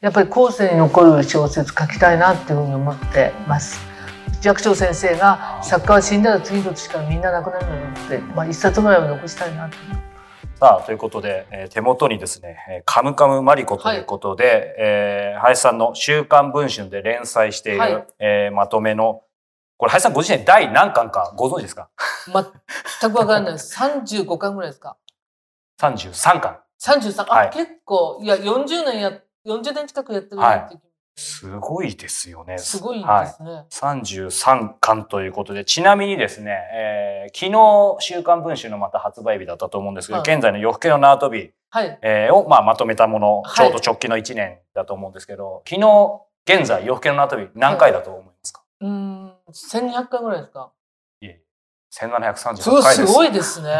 やっぱり後世に残る小説書きたいなっていうふうに思ってます。寂聴先生が作家は死んだら次の年からみんな亡くなるのよって、まあ、一冊ぐらいは残したいなとさあということで、えー手元にですね「えーカムカムマリコ」ということで、えー林さんの「週刊文春」で連載している、はい。えーまとめのこれ林さんご自身で第何巻かご存知ですか？全くわからないです。35巻ぐらいですか ?33 巻。33あ、はい。結構いや40年や40年近くやってるなっていうすごいですよね。すごいではい。すね、33巻ということで、ちなみにですね、えー昨日、週刊文春のまた発売日だったと思うんですけど、はい。現在の夜更けの縄跳び、はい。えーを、まあ、まとめたもの、はい。ちょうど直近の1年だと思うんですけど、昨日、現在、夜更けの縄跳び何回だと思いますか、うーん1200回ぐらいですか？い、えいえ1738すごい回です。すごいですね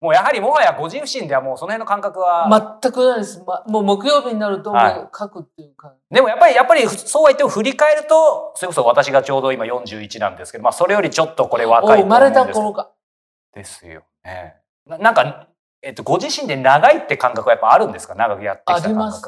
もうやはりもはや個人不信ではもうその辺の感覚は、全くないです、ま、もう木曜日になるともはい。う書くっていうか、でもやっぱり、やっぱりそうは言っても振り返ると、それこそ私がちょうど今41なんですけど、まあそれよりちょっとこれ若いと生まれた頃か。ですよね。ななんか、えっと、ご自身で長いって感覚はやっぱあるんですか？長くやってきたあ感覚。ります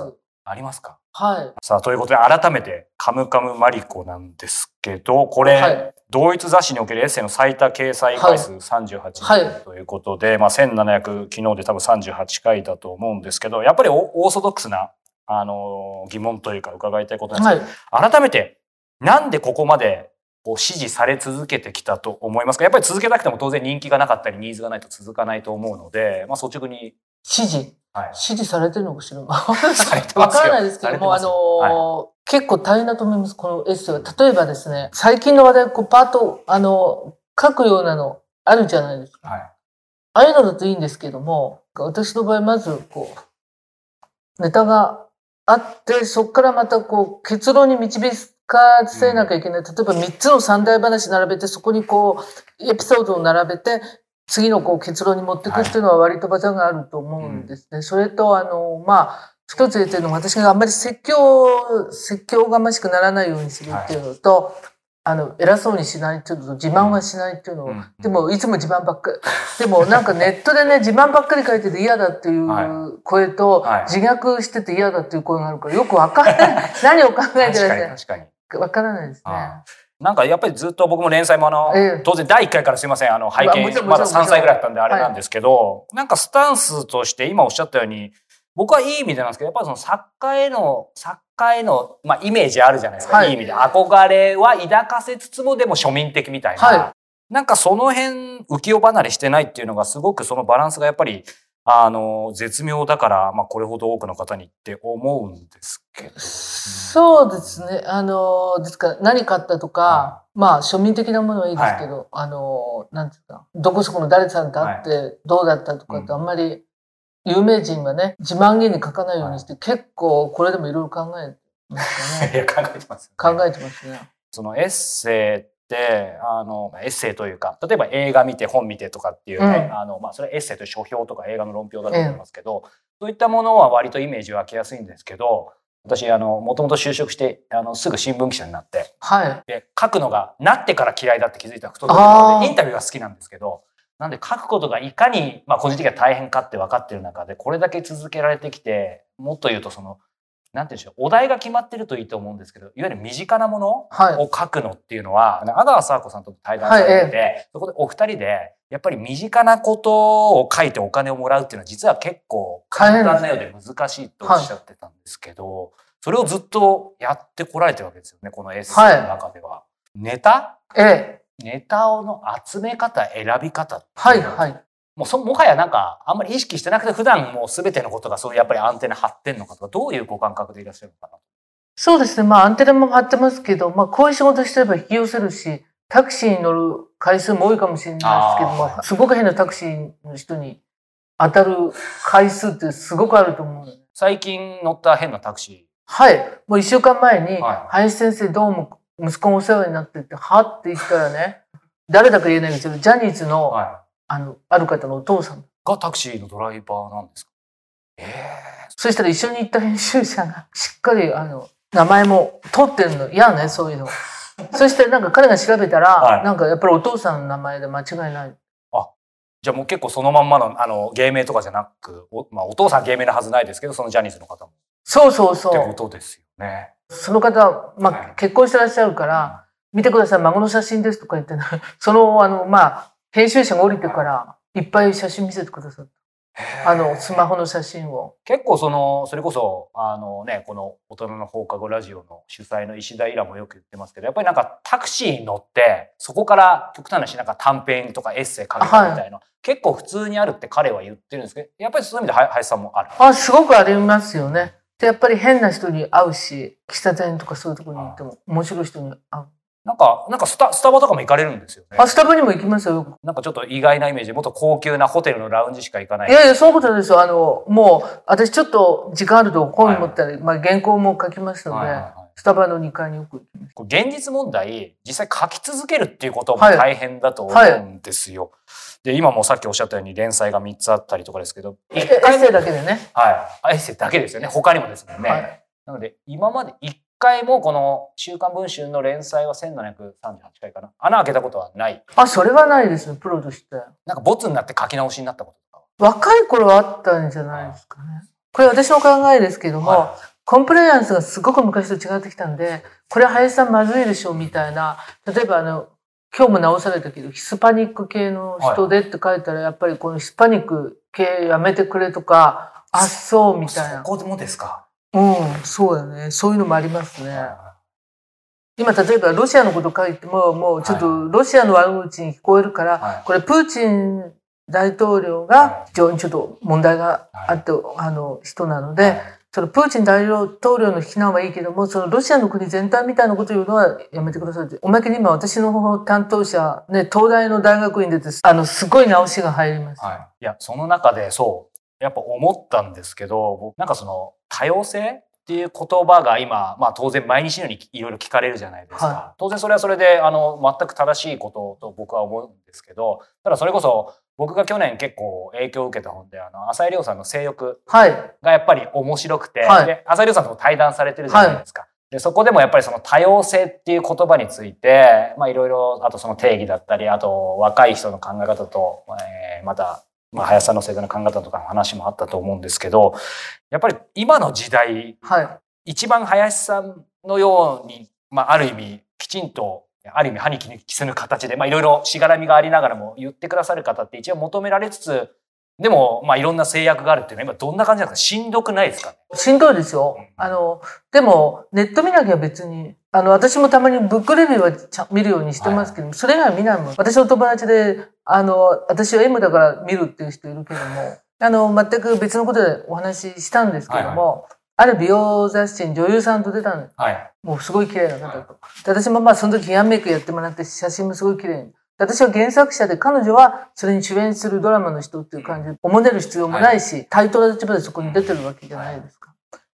ありますか？はい。さあ、ということで改めて、カムカムマリコなんですけど、これ、はい。同一雑誌におけるエッセイの最多掲載回数38はい。回ということで、まあ1700、昨日で多分38回だと思うんですけど、やっぱりオオーソドックスな、あのー疑問というか伺いたいことなんですけど、はい。改めて、なんでここまでこう支持され続けてきたと思いますか？やっぱり続けたくても当然人気がなかったりニーズがないと続かないと思うので、まあ率直に、指示はい。指示されてるのかしら？わからないですけども、あのー結構大変だと思います、このエッセイは。例えばですね、最近の話題、こう、パート、あの、書くようなのあるじゃないですか。はい。ああいうのだといいんですけども、私の場合、まず、こう、ネタがあって、そこからまた、こう、結論に導かせなきゃいけない。例えば、3つの三大話並べて、そこにこう、エピソードを並べて、次のこう結論に持っていくっていうのは割と技があると思うんですね。それと、あの、まあ、一つ言ってるのは私があんまり説教、説教がましくならないようにするっていうのと、あの、偉そうにしないっていうのと、自慢はしないっていうのを、うんでも、いつも自慢ばっかり。でも、なんかネットでね、自慢ばっかり書いてて嫌だっていはう声と、はい自虐してて嫌だっていう声があるから、よくわかんない。何を考えてらっし確かに。ゃるわからないですね。あなんかやっぱりずっと僕も連載もあの、ええ当然第1回からすいません、あの、拝見、まだんもちろん3歳ぐらいだったんであれなんですけど、なんかスタンスとして今おっしゃったように、僕はいい意味でなんですけど、やっぱりその作家への、作家への、まあイメージあるじゃないですか。はいい、い意味で。憧れは抱かせつつもでも庶民的みたいな。はなんかその辺浮世離れしてないっていうのがすごくそのバランスがやっぱり、あの、絶妙だから、まあこれほど多くの方にって思うんですけど。そうですね。あの、ですから何買ったとか、まあ庶民的なものはいいですけど、あの、なんていうか、どこそこの誰さんと会ってどうだったとかってあんまり有名人はね、自慢げに書かないようにして、結構これでもいろいろ考えてますいよね。や、考えてますよね、考えてますね。そのエッセイって、あの、エッセイというか、例えば映画見て本見てとかっていうね、うん。あの、まあ、それはエッセイという書評とか映画の論評だと思いますけど、そういったものは割とイメージ湧きやすいんですけど、私、あの、もともと就職して、あの、すぐ新聞記者になって、はい。で、書くのが、なってから嫌いだって気づいたことで、インタビューが好きなんですけど、なんで書くことがいかに、まあ、個人的には大変かって分かってる中で、これだけ続けられてきて、もっと言うと、その、なんて言うんでしょう、お題が決まってるといいと思うんですけど、いわゆる身近なものはい。を書くのっていうのは、阿川佐和子さんと対談されてて、そこでお二人で、やっぱり身近なことを書いてお金をもらうっていうのは実は結構簡単なようで難しいとおっしゃってたんですけど、それをずっとやってこられてるわけですよね、このエッセイの中では。ネタ？ええ。ネタの集め方、選び方はいはい。もうそもはやなんかあんまり意識してなくて普段もう全てのことがそういうやっぱりアンテナ張ってんのかとかどういうご感覚でいらっしゃるのかなそうですね。まあアンテナも張ってますけど、まあこういう仕事してれば引き寄せるし、タクシーに乗る回数も多いかもしれないですけども、すごく変なタクシーの人に当たる回数ってすごくあると思う。最近乗った変なタクシはい。もう一週間前に、はい林先生どうも息子がお世話になってって、はって言ったらね、誰だか言えないけど、ジャニーズー、の、はあの、ある方のお父さん。い、がタクシーのドライバーなんですか？ええそしたら一緒に行った編集者がしっかりあの名前も取ってるの。嫌ねそういうの。そしてなんか彼が調べたら、はい。なんかやっぱりお父さんの名前で間違いない。じゃあもう結構そのまんまのあの芸名とかじゃなくお,、まあ、お父さん芸名のはずないですけどそのジャニーズの方も。そうそうそってう。ことですよね。その方、まはい。あ、結婚してらっしゃるから、見てください、孫の写真ですとか言ってね、その、あの、まあ、編集者が降りてから、いっぱい写真見せてくださった。あの、スマホの写真を。結構その、それこそ、あのね、この大人の放課後ラジオの主催の石田イラもよく言ってますけど、やっぱりなんかタクシーに乗って、そこから極端な話、なんか短編とかエッセイ書けたみたいな、結構普通にあるって彼は言ってるんですけど、やっぱりそういう意味では林さんもある？あ、すごくありますよね。で、やっぱり変な人に会うし、喫茶店とかそういうところに行っても、面白い人に会う。なんか、なんかスタスタバとかも行かれるんですよね。あ、スタバにも行きますよ。なんかちょっと意外なイメージで、もっと高級なホテルのラウンジしか行かない。いやいや、そういうことですよ。あの、もう、私ちょっと時間あると本持ったり、まあ原稿も書きますので、はいはいはいスタバの2階によく現実問題、実際書き続けるっていうこともはい大変だと思うんですよ。で、今もさっきおっしゃったように連載が3つあったりとかですけど、えエ一回ッセイだけでね。はい。あエッセイだけですよね。他にもですもんね。はい。なので、今まで一回もこの週刊文春の連載は1738回かな。穴開けたことはない。あ、それはないですね、プロとして。なんかボツになって書き直しになったこととか若い頃はあったんじゃないですかね。これ私の考えですけども、はコンプライアンスがすごく昔と違ってきたんで、これ林さんまずいでしょみたいな、例えばあの、今日も直されたけど、ヒスパニック系の人でって書いたら、やっぱりこのヒスパニック系やめてくれとか、あっそうみたいな。そこでもですか？うん、そうだね。そういうのもありますね。今例えばロシアのこと書いても、もうちょっとロシアの悪口に聞こえるから、はいこれプーチン大統領はが非常にちょっと問題があって、あの人なので、そのプーチン大統領の非難はいいけども、そのロシアの国全体みたいなことを言うのはやめてくださいって。おまけに今私の担当者、ね、東大の大学院でです、あの、すごい直しが入ります。はい。いや、その中でそう、やっぱ思ったんですけど、僕なんかその多様性っていう言葉が今、まあ当然毎日のようにいろいろ聞かれるじゃないですか。は当然それはそれで、あの、全く正しいことと僕は思うんですけど、ただそれこそ僕が去年結構影響を受けた本で、あの、浅井亮さんの性欲はい。がやっぱり面白くて、はいで、浅井亮さんとも対談されてるじゃないですか。で、そこでもやっぱりその多様性っていう言葉について、まあいろいろ、あとその定義だったり、あと若い人の考え方と、えーまた、まあ林さんの世代の考え方とかの話もあったと思うんですけど、やっぱり今の時代、はい。一番林さんのように、まあある意味きちんと、ある意味歯に着せぬ形で、まあいろいろしがらみがありながらも言ってくださる方って一応求められつつ、でも、まあいろんな制約があるっていうのは今どんな感じなんですか？しんどくないですかね？しんどいですようん。あの、でも、ネット見なきゃ別に、あの、私もたまにブックレビューはちゃ見るようにしてますけど、それ以外は見ないもん。私の友達で、あの、私は M だから見るっていう人いるけども、あの、全く別のことでお話ししたんですけども、ある美容雑誌に女優さんと出たんです。はい。もうすごい綺麗な方と。で私もまあその時ヘアメイクやってもらって写真もすごい綺麗に。で私は原作者で彼女はそれに主演するドラマの人っていう感じで、おもねる必要もないし、対等な立場でそこに出てるわけじゃないですか。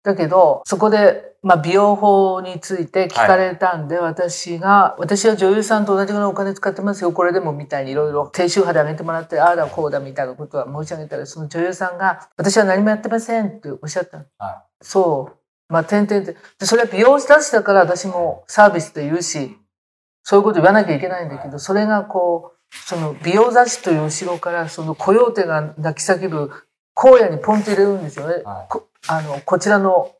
だけど、そこで、まあ、美容法について聞かれたんで、私が、私は女優さんと同じぐらいお金使ってますよ、これでもみたいにいろいろ低周波で上げてもらって、ああだこうだみたいなことは申し上げたら、その女優さんが、私は何もやってませんっておっしゃったの。はそう。まあ、点々って。で、それは美容師雑誌だから私もサービスと言うし、そういうこと言わなきゃいけないんだけど、それがこう、その美容雑誌という後ろから、そのコヨーテが泣き叫ぶ荒野にポンと入れるんですよね。はいこあの、こちらの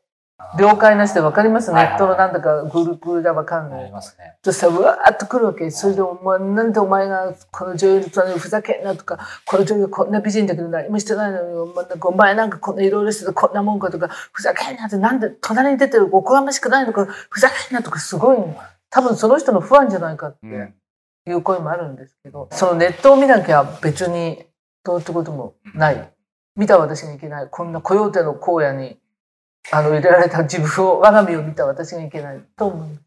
了解なしでわかります？ネはいはいットのなんだかグルグルだわかんありない。ますね。そしたらうわーっと来るわけ。それでお前、なんでお前がこの女優とふざけんなとか、この女優こんな美人だけど何もしてないのに、お前なんかお前なんかこんないろいろしててこんなもんかとか、ふざけんなってなんで隣に出てるおこがましくないのか、ふざけんなとかすごいの多分その人の不安じゃないかってうんいう声もあるんですけど、そのネットを見なきゃ別にどうってこともない。見た私がいけない。こんなコヨーテの荒野にあの入れられた自分を、我が身を見た私がいけないと思う。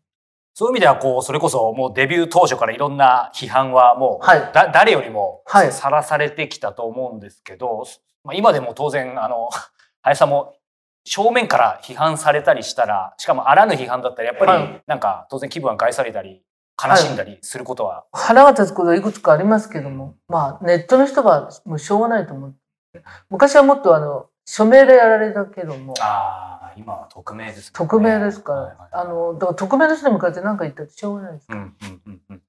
そういう意味では、こう、それこそもうデビュー当初からいろんな批判はもう、はいだ誰よりもはいさらされてきたと思うんですけど、まあ、今でも当然、あの、林さんも正面から批判されたりしたら、しかもあらぬ批判だったら、やっぱりはいなんか当然気分が害されたり、悲しんだりすることは、腹が立つことはいくつかありますけども、まあ、ネットの人はもうしょうがないと思う。昔はもっとあの、署名でやられたけども、ああ、今は匿名ですね。匿名ですから、はいはいあの、だから匿名の人に向かって何か言ったってしょうがないです。うんうんうんうん。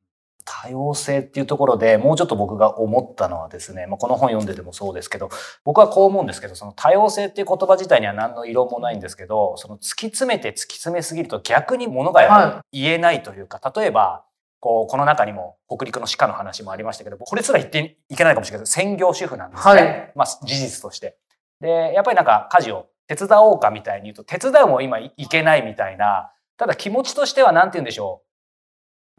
多様性っていうところでもうちょっと僕が思ったのはですね、まあ、この本読んでてもそうですけど、僕はこう思うんですけど、その多様性っていう言葉自体には何の色もないんですけど、その突き詰めて突き詰めすぎると逆にものが言えないというか、例えば、こう、この中にも北陸の鹿の話もありましたけど、これすら言っていけないかもしれないけど、専業主婦なんですね。はい、まあ、事実として。で、やっぱりなんか家事を手伝おうかみたいに言うと、手伝うも今いけないみたいな、ただ気持ちとしては何て言うんでしょう。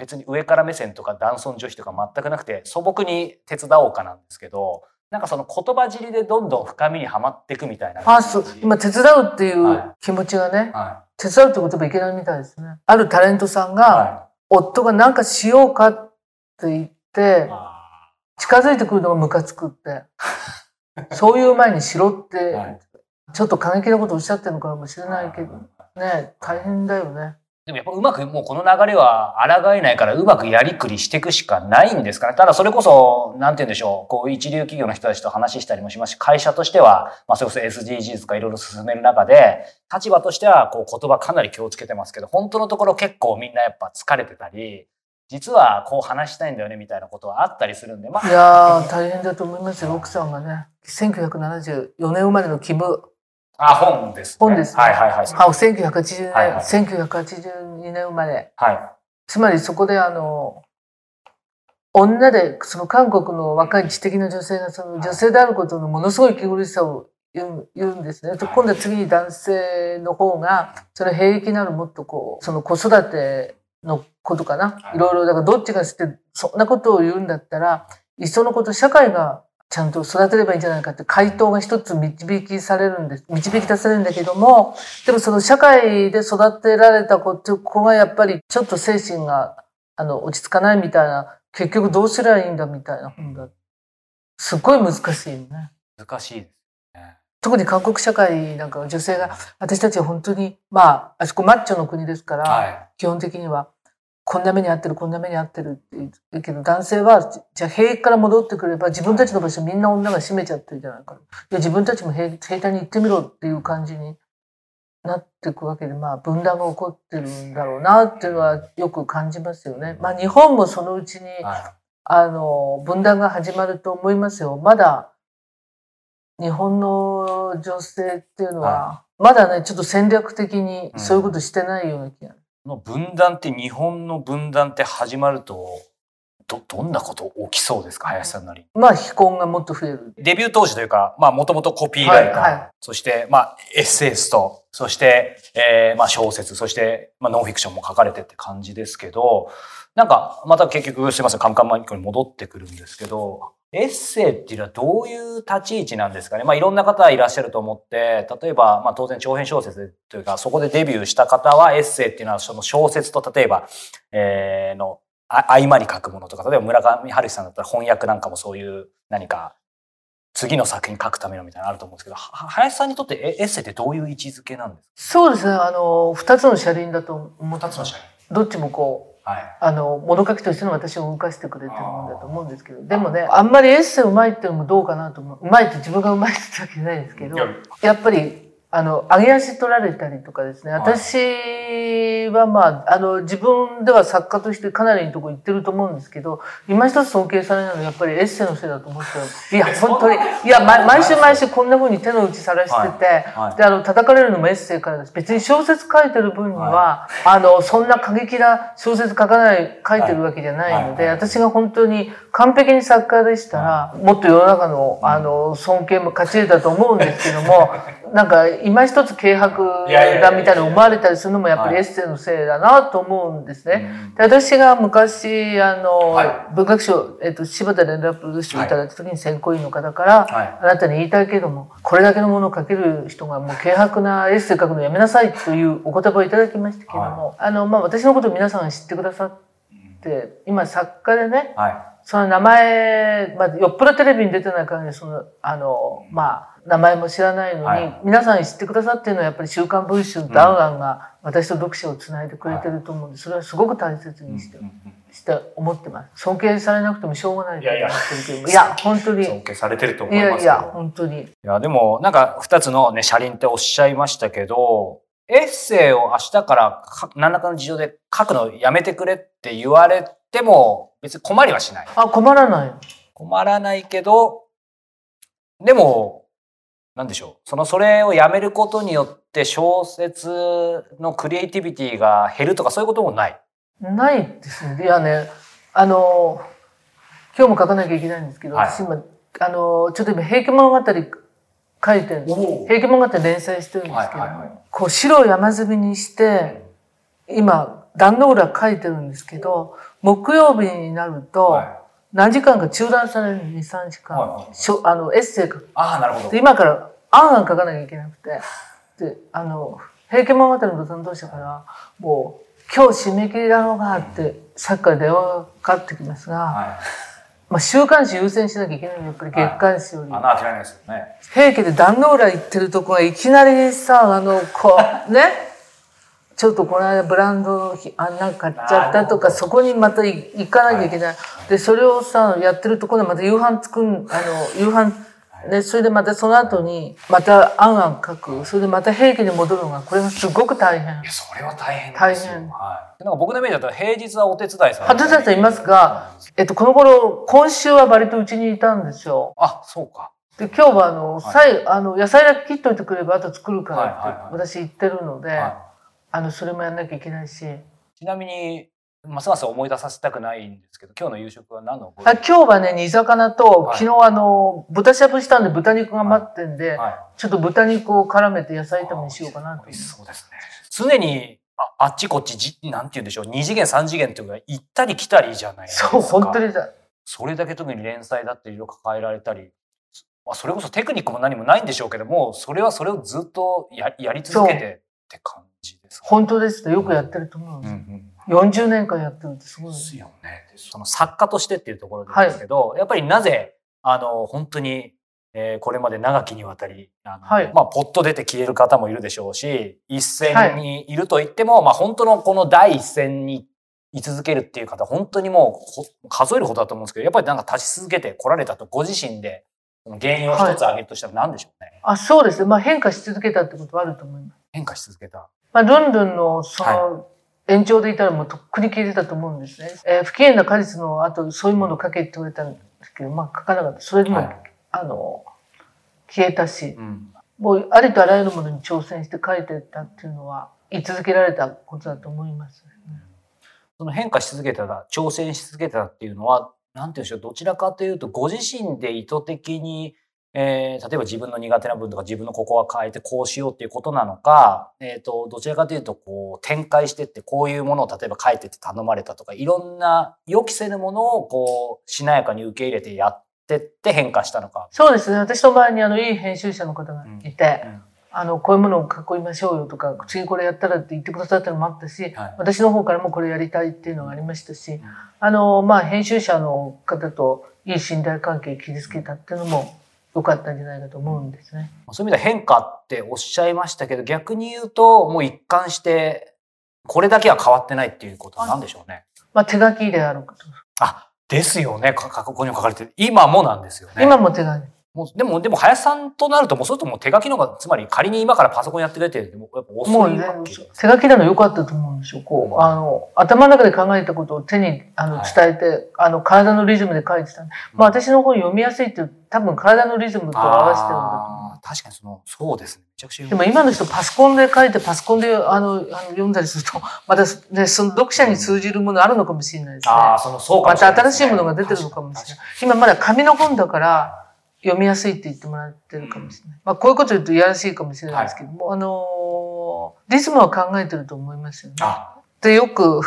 別に上から目線とか男尊女卑とか全くなくて素朴に手伝おうかなんですけどなんかその言葉尻でどんどん深みにはまっていくみたいなあそう。今手伝うっていう気持ちがね、はい、手伝うって言葉いけないみたいですね。あるタレントさんが、はい、夫が何かしようかって言って近づいてくるのがムカつくって。そういう前にしろって、はい、ちょっと過激なことおっしゃってるのかもしれないけどね大変だよねでもやっぱうまくもうこの流れは抗えないからうまくやりくりしていくしかないんですかね。ただそれこそ、なんて言うんでしょう。こう一流企業の人たちと話したりもしますし、会社としては、まあそれこそ SDGs とかいろいろ進める中で、立場としてはこう言葉かなり気をつけてますけど、本当のところ結構みんなやっぱ疲れてたり、実はこう話したいんだよねみたいなことはあったりするんで、まあ。いやー大変だと思いますよ。奥さんがね、1974年生まれのキムあ、本です、ね。本です、ね。はいはいはい。は1980年、はいはい、1982年生まれ。はい。つまりそこであの、女で、その韓国の若い知的な女性がその女性であることのものすごい息苦しさを言う言うんですね。はい、今度は次に男性の方が、それ平気なるもっとこう、その子育てのことかな。はい、いろいろ、だからどっちがして、そんなことを言うんだったら、いっそのこと社会がちゃんと育てればいいんじゃないかって回答が一つ導きされるんです。導き出されるんだけども、でもその社会で育てられた子って子がやっぱりちょっと精神があの落ち着かないみたいな、結局どうすりゃいいんだみたいな本だ。すっごい難しいよね。難しいですね。特に韓国社会なんか女性が、私たちは本当に、まあ、あそこマッチョの国ですから、はい、基本的には。こんな目に遭ってる、こんな目に遭ってるって言うけど、男性は、じゃあ兵役から戻ってくれば、自分たちの場所みんな女が占めちゃってるじゃないか。いや、自分たちも兵兵隊に行ってみろっていう感じになっていくわけで、まあ、分断が起こってるんだろうなっていうのはよく感じますよね。まあ、日本もそのうちに、あの、分断が始まると思いますよ。まだ、日本の女性っていうのは、まだね、ちょっと戦略的にそういうことしてないような気が。の分断って日本の分断って始まるとどどんなこと起きそうですか？林さんなり。まあ非婚がもっと増える。デビュー当時というかまあもともとコピーライター、はいはい、そしてまあエッセイスト。そして、えー、まあ小説。そしてまあノンフィクションも書かれてって感じですけどなんかまた結局すいません。カムカムマニコに戻ってくるんですけどエッセイっていうのはどういう立ち位置なんですかね？まあいろんな方いらっしゃると思って、例えば、まあ当然長編小説というか、そこでデビューした方はエッセイっていうのはその小説と例えば、えー、の合間に書くものとか、例えば村上春樹さんだったら翻訳なんかもそういう何か次の作品書くためのみたいなのあると思うんですけど、林さんにとってエッセイってどういう位置づけなんですか？そうですね。あの、二つの車輪だと思って。二つの車輪。どっちもこう、はい、あの物書きとしての私を動かしてくれてるもんだと思うんですけどでもねあんまりエッセイうまいっていうのもどうかなと思う。うまいって自分がうまいって言ったわけじゃないですけどやっぱりあの、上げ足取られたりとかですね。私はまあ、あの、自分では作家としてかなりのとこ行ってると思うんですけど、今一つ尊敬されないのはやっぱりエッセイのせいだと思っていや、本当に。いや、毎週毎週こんな風に手の内さらしてて、はい。はい、で、あの、叩かれるのもエッセイからです。別に小説書いてる分には、はい、あの、そんな過激な小説書かない、書いてるわけじゃないので、私が本当に完璧に作家でしたら、もっと世の中の、あの、尊敬も勝ち得たと思うんですけども、なんか今一つ軽薄だみたいな思われたりするのもやっぱりエッセイのせいだなと思うんですね。で私が昔あの、はい、文学賞、えっと、柴田連絡賞をいただいた時に選考委員の方から、はい、あなたに言いたいけどもこれだけのものを書ける人がもう軽薄なエッセイ書くのやめなさいというお言葉をいただきましたけども、はい、あのまあ、私のことを皆さん知ってくださって今作家でね、その名前、まあ、よっぽどテレビに出てない限りそのあのまあ名前も知らないのに、はい、皆さん知ってくださってるのはやっぱり「週刊文春」と「アンアン」が私と読者をつないでくれてると思うんでそれはすごく大切にして。して思ってます。尊敬されなくてもしょうがないと思ってるけど。いや本当に。尊敬されてると思いますいやいや、本当に。いや、でも、なんか、二つのね、車輪っておっしゃいましたけど、エッセイを明日から何らかの事情で書くのやめてくれって言われても、別に困りはしない。あ、困らない。困らないけど、でも、なんでしょう。その、それをやめることによって小説のクリエイティビティが減るとかそういうこともない。ないですね。いやね、あの、今日も書かなきゃいけないんですけど、はい私今、あの、ちょっと今、平家物語書いてるんです。平家物語連載してるんですけど、こう、白を山積みにして、今、壇の浦書いてるんですけど、木曜日になると、はい何時間か中断される2、3時間、しょあの、エッセイ書く。ああ、なるほどで。今から、あんあん書かなきゃいけなくて、で、あの、平家物語の担当者から、もう、今日締め切りだろうがって、さっきから電話がかかってきますが、はい。まあ、週刊誌優先しなきゃいけないのやっぱり月刊誌より。穴開けられないですよね。平家で壇の浦行ってるとこがいきなりさ、あの、こう、ね、ちょっとこの間ブランドひあなんか買っちゃったとか、そこにまたい行かなきゃいけない。で、それをさ、やってるところでまた夕飯作ん、あの、夕飯、で、それでまたその後に、またあんあん書く。それでまた平家に戻るのが、これがすごく大変いや、。それは大変ですよ。大変はい。なんか僕のイメージだと平日はお手伝いされて初田さんいますが、えっと、この頃、今週は割とうちにいたんですよ。あ、そうか。で、今日はあの、はい最あの、野菜だけ切っといてくれば、あと作るからって、私言ってるので、はあの、それもやんなきゃいけないし。い。ちなみに、ますます思い出させたくないんですけど、今日の夕食は何の今日はね、煮魚と、はい昨日あの、豚しゃぶしたんで豚肉が待ってんで、はい。ちょっと豚肉を絡めて野菜炒めにしようかなと美味しそうですね。常にああっちこっちじ、なんて言うんでしょう、2次元3次元っていうか、行ったり来たりじゃないですか。そう、本当にだ。それだけ特に連載だっていろいろ抱えられたり、まあ、それこそテクニックも何もないんでしょうけども、それはそれをずっとややり続けてって感じですか。本当ですよくやってると思うんです。うんうん40年間やってるってすごいでですす。よね。その作家としてっていうところなんですけど、やっぱりなぜ、あの、本当に、えーこれまで長きにわたり、あのはいまあ、ポッと出て消える方もいるでしょうし、一線にいると言っても、まあ、本当のこの第一線に居続けるっていう方、本当にもうほ数えるほどだと思うんですけど、やっぱりなんか立ち続けて来られたと、ご自身で、その原因を一つ挙げるとしたら何でしょうね。あ、そうですね。まあ変化し続けたってことはあると思います。変化し続けた。まあ、ルンルンのその延長でいたらもうとっくに消えてたと思うんですね。えー不機嫌な果実の後、そういうものを書けって言われたんですけど、まあ書かなかった。それでも、はいあの、消えたし、うん。もうありとあらゆるものに挑戦して書いてったっていうのは、言い続けられたことだと思います。その変化し続けた、挑戦し続けたっていうのは、なんていうんでしょう、どちらかというと、ご自身で意図的に、えー例えば自分の苦手な部分とか自分のここは変えてこうしようっていうことなのか、えっ、と、どちらかというと、こう、展開してって、こういうものを例えば書いてって頼まれたとか、いろんな予期せぬものを、こう、しなやかに受け入れてやってって変化したのか。そうですね。私の周りにあの、いい編集者の方がいて、うん。あの、こういうものを囲いましょうよとか、次これやったらって言ってくださったのもあったし、はい。私の方からもこれやりたいっていうのがありましたし、あの、まあ、編集者の方といい信頼関係を築けたっていうのも良かったんじゃないかと思うんですね。そういう意味では変化っておっしゃいましたけど、逆に言うと、もう一貫して、これだけは変わってないっていうことは何でしょうね？まあ、手書きであること。あ、ですよね。ここにも書かれてる。今もなんですよね。今も手書き。もうでも、でも、林さんとなると、もうそうするともう手書きの方が、つまり仮に今からパソコンやってくれてるもやっぱも遅いうね手書きなの良かったと思うんですよ。こう、あの、頭の中で考えたことを手にあのはい伝えて、あの、体のリズムで書いてた。まあ、私の本読みやすいっていう、多分体のリズムと合わせてるんだと思う。確かにその、そうですね。めちゃくちゃでも今の人パソコンで書いてパソコンであのあの読んだりすると、また、ね、その読者に通じるものあるのかもしれないですね。ああ、その、そうかまもしれないねた新しいものが出てるのかもしれない。今まだ紙の本だから読みやすいって言ってもらってるかもしれない。まあこういうこと言うといやらしいかもしれないですけども、あのーリズムは考えてると思いますよね。あで、よく、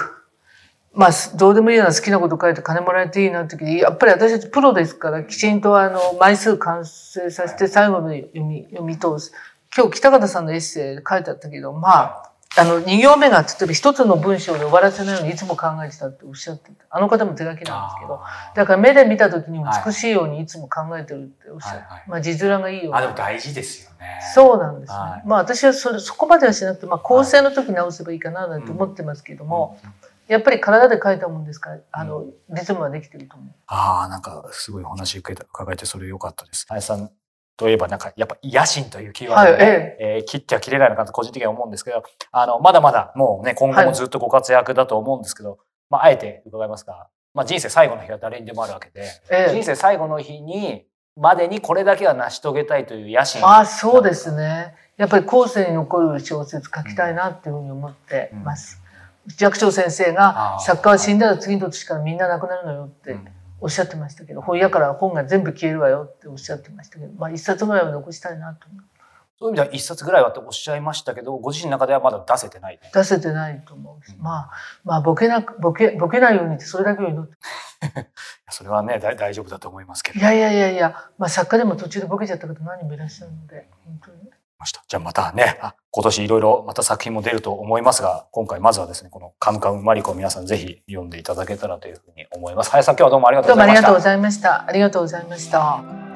まあ、どうでもいいような好きなこと書いて金もらえていいなって時に、やっぱり私たちプロですから、きちんとあの、枚数完成させて最後まで読み、読み通す。今日北方さんのエッセイ書いてあったけど、まあ、あの、二行目が、例えば一つの文章で終わらせないようにいつも考えてたっておっしゃってた。あの方も手書きなんですけど、だから目で見た時に美しいようにいつも考えてるっておっしゃって、はいはいまあ字面がいいようにあ、でも大事ですよね。そうなんですね。はいまあ私はそれそこまではしなくて、まあ構成の時直せばいいかななんて思ってますけども、やっぱり体で書いたもんですから、あの、リズムはできてると思う。ああ、なんかすごいお話伺えてそれ良かったです。林さんといえばなんかやっぱ野心というキーワードで、はいええ。ー切っては切れないのかなと個人的には思うんですけど、あの、まだまだもうね、今後もずっとご活躍だと思うんですけど、まあ、あえて伺いますかまあ、人生最後の日は誰にでもあるわけで、ええ。人生最後の日にまでにこれだけは成し遂げたいという野心。ああ、そうですね。やっぱり後世に残る小説書きたいなっていうふうに思ってます。寂聴先生が作家は死んだら次の年からみんな亡くなるのよってうんおっしゃってましたけど、本屋から本が全部消えるわよっておっしゃってましたけど、まあ一冊ぐらいは残したいなと思う。そういう意味では一冊ぐらいはとおっしゃいましたけどご自身の中ではまだ出せてない。出せてないと思うし、うんまあ、まあボケなく、ボケ、ボケないようにってそれだけを祈って。それはねだ大丈夫だと思いますけど。いやいやいやいや、まあ作家でも途中でボケちゃった方何人もいらっしゃるので、本当に。ました。じゃあまたね、あ今年いろいろまた作品も出ると思いますが、今回まずはですね、このカムカムマリコを皆さんぜひ読んでいただけたらというふうに思います。林さん今日はどうもありがとうございましたどうもありがとうご。ざいました。ありがとうございました。